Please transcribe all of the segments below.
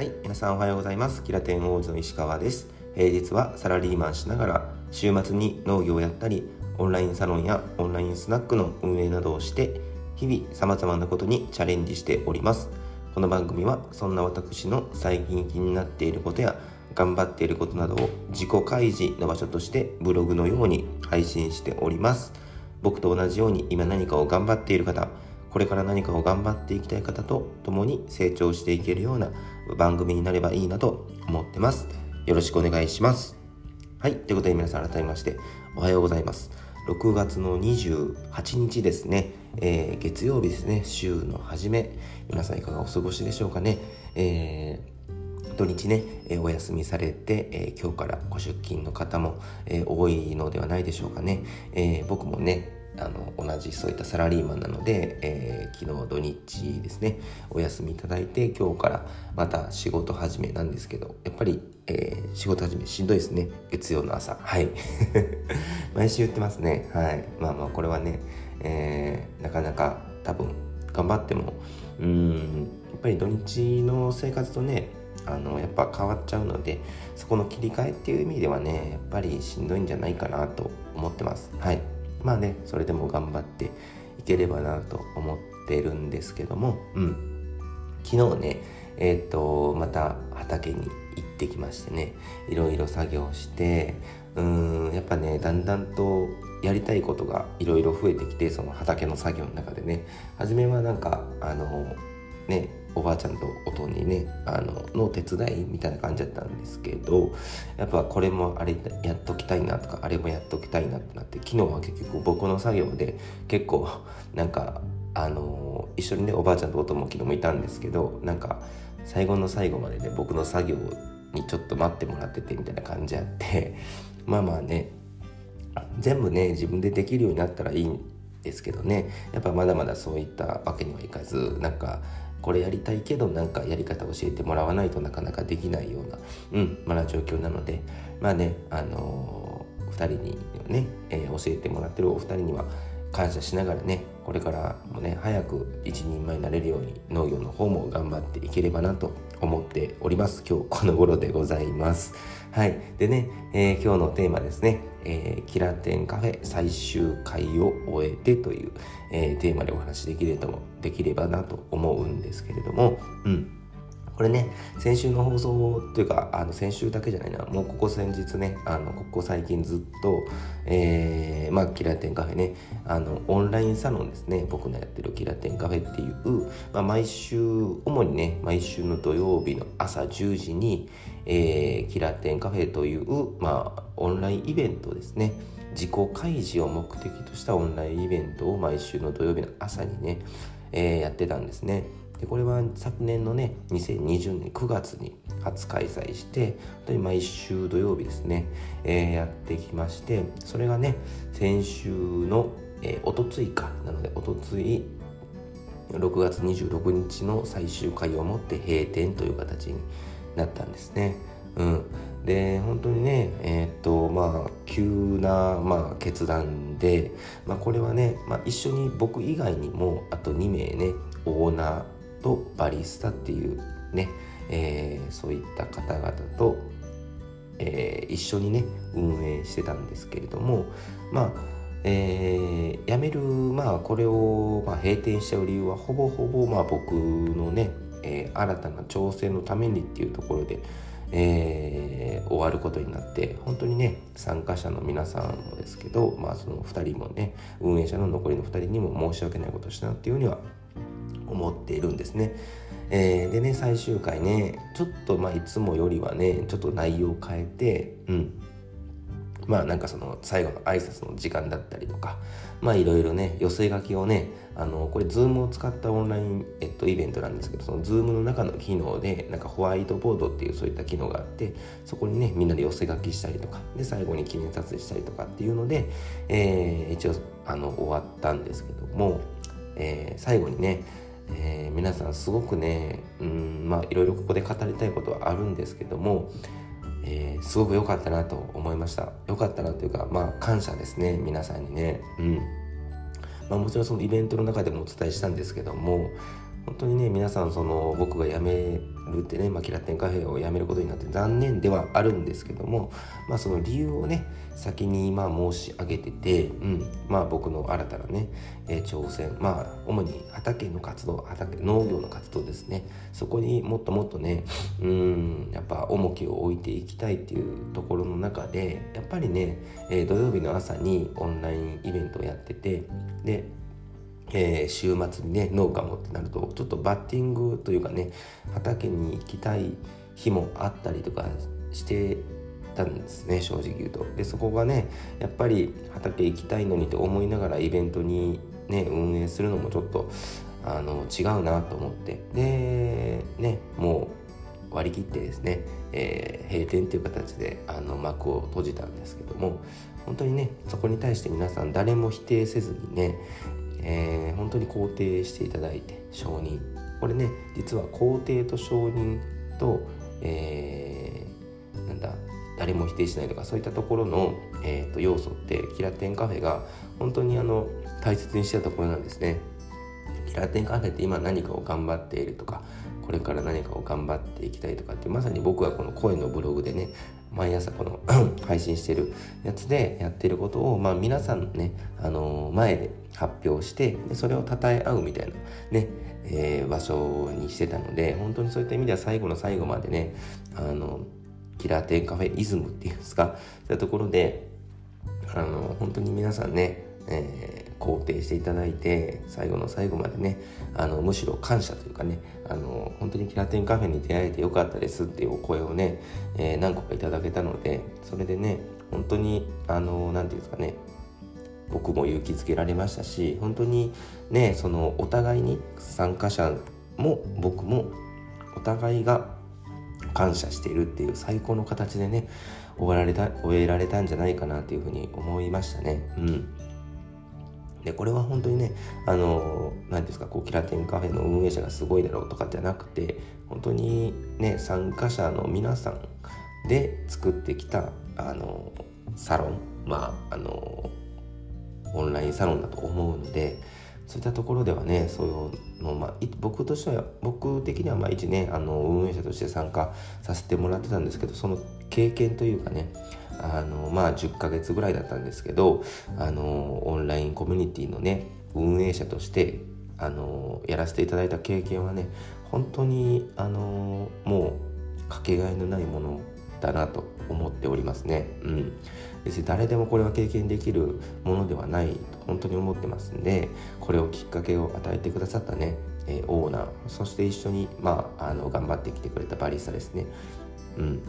はい、皆さんおはようございます。キラテン王子の石川です。平日はサラリーマンしながら、週末に農業をやったり、オンラインサロンやオンラインスナックの運営などをして、日々様々なことにチャレンジしております。この番組は、そんな私の最近気になっていることや、頑張っていることなどを自己開示の場所としてブログのように配信しております。僕と同じように今何かを頑張っている方、これから何かを頑張っていきたい方と共に成長していけるような番組になればいいなと思ってます。よろしくお願いします。はい。ということで皆さん改めましておはようございます。6月の28日ですね、えー月曜日ですね、週の初め、皆さんいかがお過ごしでしょうかね。えー土日ね、えお休みされて、え今日からご出勤の方も、え多いのではないでしょうかね。え僕もね、あの同じそういったサラリーマンなので、えー昨日土日ですねお休みいただいて今日からまた仕事始めなんですけどやっぱり、えー仕事始めしんどいですね月曜の朝。はい。毎週言ってますね。はい。まあまあこれはね、えーなかなか多分頑張ってもうんやっぱり土日の生活とねあのやっぱ変わっちゃうのでそこの切り替えっていう意味ではねやっぱりしんどいんじゃないかなと思ってます。はい。まあねそれでも頑張っていければなと思ってるんですけどもうん。昨日ねえっ、とまた畑に行ってきましてねいろいろ作業してうーんやっぱねだんだんとやりたいことがいろいろ増えてきてその畑の作業の中でね。初めはなんかあのねおばあちゃんとおとんにねあのの手伝いみたいな感じだったんですけどやっぱこれもあれやっときたいなとかあれもやっときたいなってなって昨日は結局僕の作業で結構なんかあの一緒にねおばあちゃんとおとんも昨日もいたんですけどなんか最後の最後までね僕の作業にちょっと待ってもらっててみたいな感じあってまあまあね全部ね自分でできるようになったらいいんですけどねやっぱまだまだそういったわけにはいかずなんかこれやりたいけどなんかやり方教えてもらわないとなかなかできないようなうんまだ状況なのでまあねあのー、2人にね、えー教えてもらってるお二人には感謝しながらねこれからもね早く一人前になれるように農業の方も頑張っていければなと思っております。今日この頃でございます。はい。でね、えー今日のテーマですね、えーキラテンカフェ最終回を終えてという、えーテーマでお話しできればできればなと思うんですけれども。うん。これね先週の放送というかあの先週だけじゃないな。もうここ先日ねあのここ最近ずっと、えーまあキラテンカフェねあのオンラインサロンですね。僕のやってるキラテンカフェっていう、まあ、毎週主にね毎週の土曜日の朝10時に、えーキラテンカフェという、まあ、オンラインイベントですね。自己開示を目的としたオンラインイベントを毎週の土曜日の朝にね、えーやってたんですね。でこれは昨年のね2020年9月に初開催して本当に毎週土曜日ですね、えーやってきましてそれがね先週の、えー、おとついかなのでおとつい6月26日の最終回をもって閉店という形になったんですね。うん、で本当にねえーっとまあ急な、まあ、決断で、まあ、これはね、まあ、一緒に僕以外にもあと2名ねオーナーとバリスタっていうね、えーそういった方々と、えー一緒にね運営してたんですけれどもまあえー辞めるまあこれを、まあ、閉店しちゃう理由はほぼほぼまあ僕のね、えー新たな挑戦のためにっていうところで、えー終わることになって本当にね参加者の皆さんもですけど、まあ、その2人もね運営者の残りの2人にも申し訳ないことしたなっていうふうには思っているんですね。えーでね最終回ねちょっとまあいつもよりはねちょっと内容を変えてうんまあなんかその最後の挨拶の時間だったりとかまあいろいろね寄せ書きをねあのこれ Zoom を使ったオンライン、えっと、イベントなんですけどその Zoom の中の機能でなんかホワイトボードっていうそういった機能があってそこにねみんなで寄せ書きしたりとかで最後に記念撮影したりとかっていうので、えー一応あの終わったんですけども、えー最後にねえー皆さんすごくねうんまあいろいろここで語りたいことはあるんですけども、えーすごく良かったなと思いました。良かったなというかまあ感謝ですね皆さんにね。うん。まあもちろんそのイベントの中でもお伝えしたんですけども本当にね皆さんその僕が辞めるってね、まあ、キラテンカフェを辞めることになって残念ではあるんですけども、まあ、その理由をね先にまあ申し上げてて、うんまあ、僕の新たなね、えー、挑戦まあ主に畑の活動畑農業の活動ですね。そこにもっともっとねうんやっぱ重きを置いていきたいっていうところの中でやっぱりね、えー、土曜日の朝にオンラインイベントをやっててでえー、週末にね農家もってなるとちょっとバッティングというかね畑に行きたい日もあったりとかしてたんですね正直言うと。でそこがねやっぱり畑行きたいのにと思いながらイベントにね運営するのもちょっとあの違うなと思って。でねもう割り切ってですね、えー、閉店っていう形であの幕を閉じたんですけども本当にねそこに対して皆さん誰も否定せずにね、えー、本当に肯定していただいて承認これね実は肯定と承認と、えー、なんだ誰も否定しないとかそういったところの、えーと、要素ってキラテンカフェが本当にあの大切にしてたところなんですね。キラテンカフェって今何かを頑張っているとかこれから何かを頑張っていきたいとかってまさに僕はこの声のブログでね毎朝この 配信してるやつでやってることを、まあ、皆さんのね、あのー、前で発表してでそれを称え合うみたいなね、えー、場所にしてたので本当にそういった意味では最後の最後までねあのキラーテンカフェイズムっていうんですかそういうところであの本当に皆さんね、えー、肯定していただいて最後の最後までねあのむしろ感謝というかねあの本当にキラテンカフェに出会えてよかったですっていうお声をね、えー、何個かいただけたのでそれでね本当にあの何て言うんですかね僕も勇気づけられましたし本当にねそのお互いに参加者も僕もお互いが感謝しているっていう最高の形でね終わられた終えられたんじゃないかなっていうふうに思いましたね。うんでこれは本当にねあの何ですかこうキラテンカフェの運営者がすごいだろうとかじゃなくて本当にね参加者の皆さんで作ってきたあのサロンまああのオンラインサロンだと思うのでそういったところではねそういうの、まあ、僕としては僕的にはまあ一ねあの運営者として参加させてもらってたんですけどその経験というかねあのまあ10ヶ月ぐらいだったんですけどあのオンラインコミュニティのね運営者としてあのやらせていただいた経験はね本当にあのもうかけがえのないものだなと思っておりますね。うん別に誰でもこれは経験できるものではないと本当に思ってますんでこれをきっかけを与えてくださったね、えー、オーナーそして一緒に、まあ、あの頑張ってきてくれたバリスタですね、うん、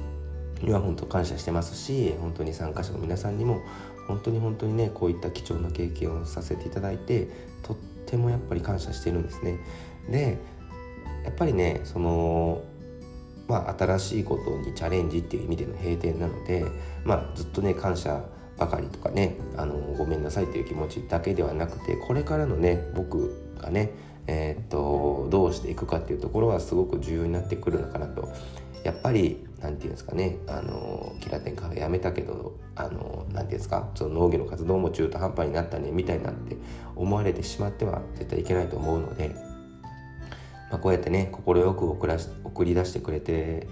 には本当感謝してますし本当に参加者の皆さんにも本当に本当にねこういった貴重な経験をさせていただいてとってもやっぱり感謝してるんですね。でやっぱりねそのまあ、新しいことにチャレンジっていう意味での閉店なので、まあ、ずっとね感謝ばかりとかねあのごめんなさいっていう気持ちだけではなくてこれからのね僕がねえー、っとどうしていくかっていうところはすごく重要になってくるのかなとやっぱり何て言うんですかねあのキラテンカフェやめたけどあの何て言うんですかその農業の活動も中途半端になったねみたいなって思われてしまっては絶対いけないと思うので。まあ、こうやってね快く送らし送り出してくれて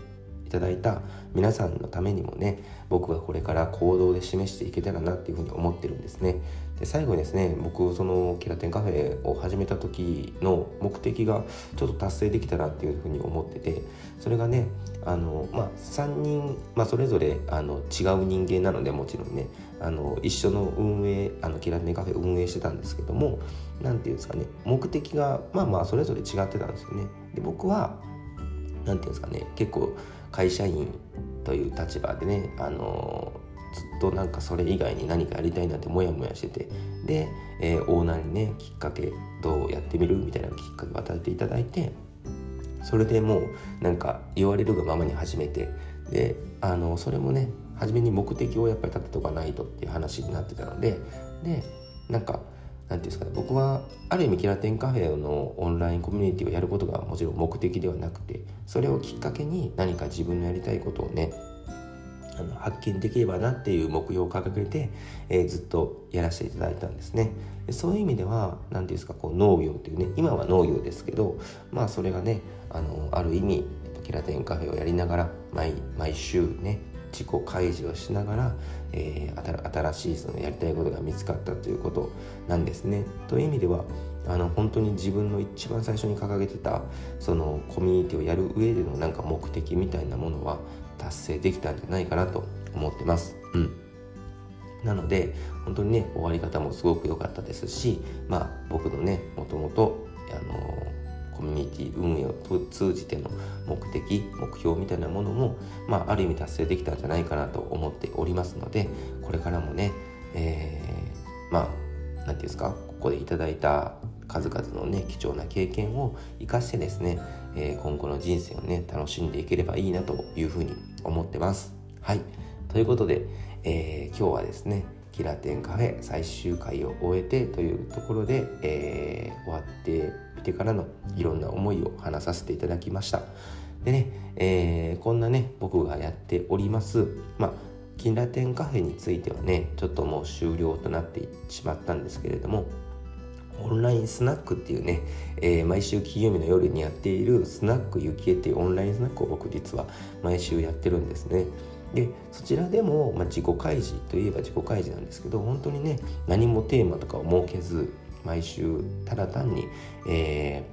いただいた皆さんのためにもね僕はこれから行動で示していけたらなっていうふうに思ってるんですね。で最後にですね僕そのキラテンカフェを始めた時の目的がちょっと達成できたなっていうふうに思っててそれがねあのまあ3人、まあ、それぞれあの違う人間なのでもちろんねあの一緒の運営あのキラテンカフェ運営してたんですけども何て言うんですかね目的がまあまあそれぞれ違ってたんですよね。で僕は何て言うんですかね結構会社員という立場でねあのずっとなんかそれ以外に何かやりたいなってモヤモヤしてて。で、えー、オーナーにねきっかけどうやってみるみたいなきっかけを与えていただいて。それでもうなんか言われるがままに始めて。であのそれもね初めに目的をやっぱり立てとかないとっていう話になってたので。でなんか何て言うんですかね僕はある意味キラテンカフェのオンラインコミュニティをやることがもちろん目的ではなくてそれをきっかけに何か自分のやりたいことをねあの発見できればなっていう目標を掲げて、えー、ずっとやらせていただいたんですねそういう意味では何ていうんですかこう農業っていうね今は農業ですけどまあそれがねあのある意味キラテンカフェをやりながら毎毎週ね自己開示をしながら、えー、新しいそのやりたいことが見つかったということなんですね。という意味ではあの本当に自分の一番最初に掲げてたそのコミュニティをやる上でのなんか目的みたいなものは達成できたんじゃないかなと思ってます。うんなので本当にね終わり方もすごく良かったですしまあ僕のねもともとあのコミュニティ運営を通じての目的目標みたいなものも、まあ、ある意味達成できたんじゃないかなと思っておりますのでこれからもね、えー、まあ何て言うんですかここでいただいた数々のね貴重な経験を生かしてですね、えー、今後の人生をね楽しんでいければいいなというふうに思ってます。はいということで、えー、今日はですねキラテンカフェ最終回を終えてというところで、えー、終わってみてからのいろんな思いを話させていただきました。でね、えー、こんなね僕がやっておりますまあキラテンカフェについてはねちょっともう終了となってしまったんですけれどもオンラインスナックっていうね、えー、毎週金曜日の夜にやっているスナックゆきえっていうオンラインスナックを僕実は毎週やってるんですね。でそちらでも、まあ、自己開示といえば自己開示なんですけど本当にね何もテーマとかを設けず毎週ただ単に、え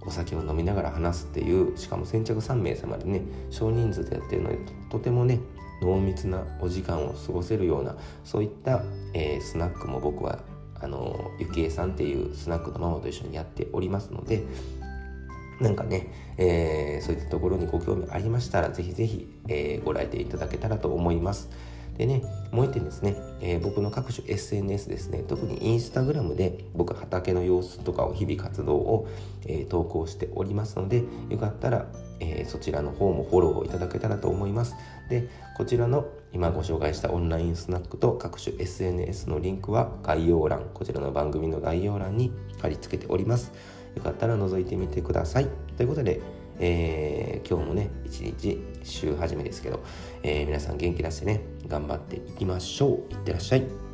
ー、お酒を飲みながら話すっていうしかも先着3名様でね少人数でやってるのでとてもね濃密なお時間を過ごせるようなそういった、えー、スナックも僕はあのゆきえさんっていうスナックのママと一緒にやっておりますのでなんかね、えー、そういったところにご興味ありましたらぜひぜひ、えー、ご来店いただけたらと思います。でね、もう一点ですね、えー、僕の各種 SNS ですね、特にインスタグラムで僕畑の様子とかを日々活動を、え、投稿しておりますので、よかったら、えー、そちらの方もフォローいただけたらと思います。で、こちらの今ご紹介したオンラインスナックと各種 SNS のリンクは概要欄、こちらの番組の概要欄に貼り付けております。よかったら覗いてみてください。ということで、えー、今日もね、一日週始めですけど、えー、皆さん元気出してね、頑張っていきましょう。いってらっしゃい。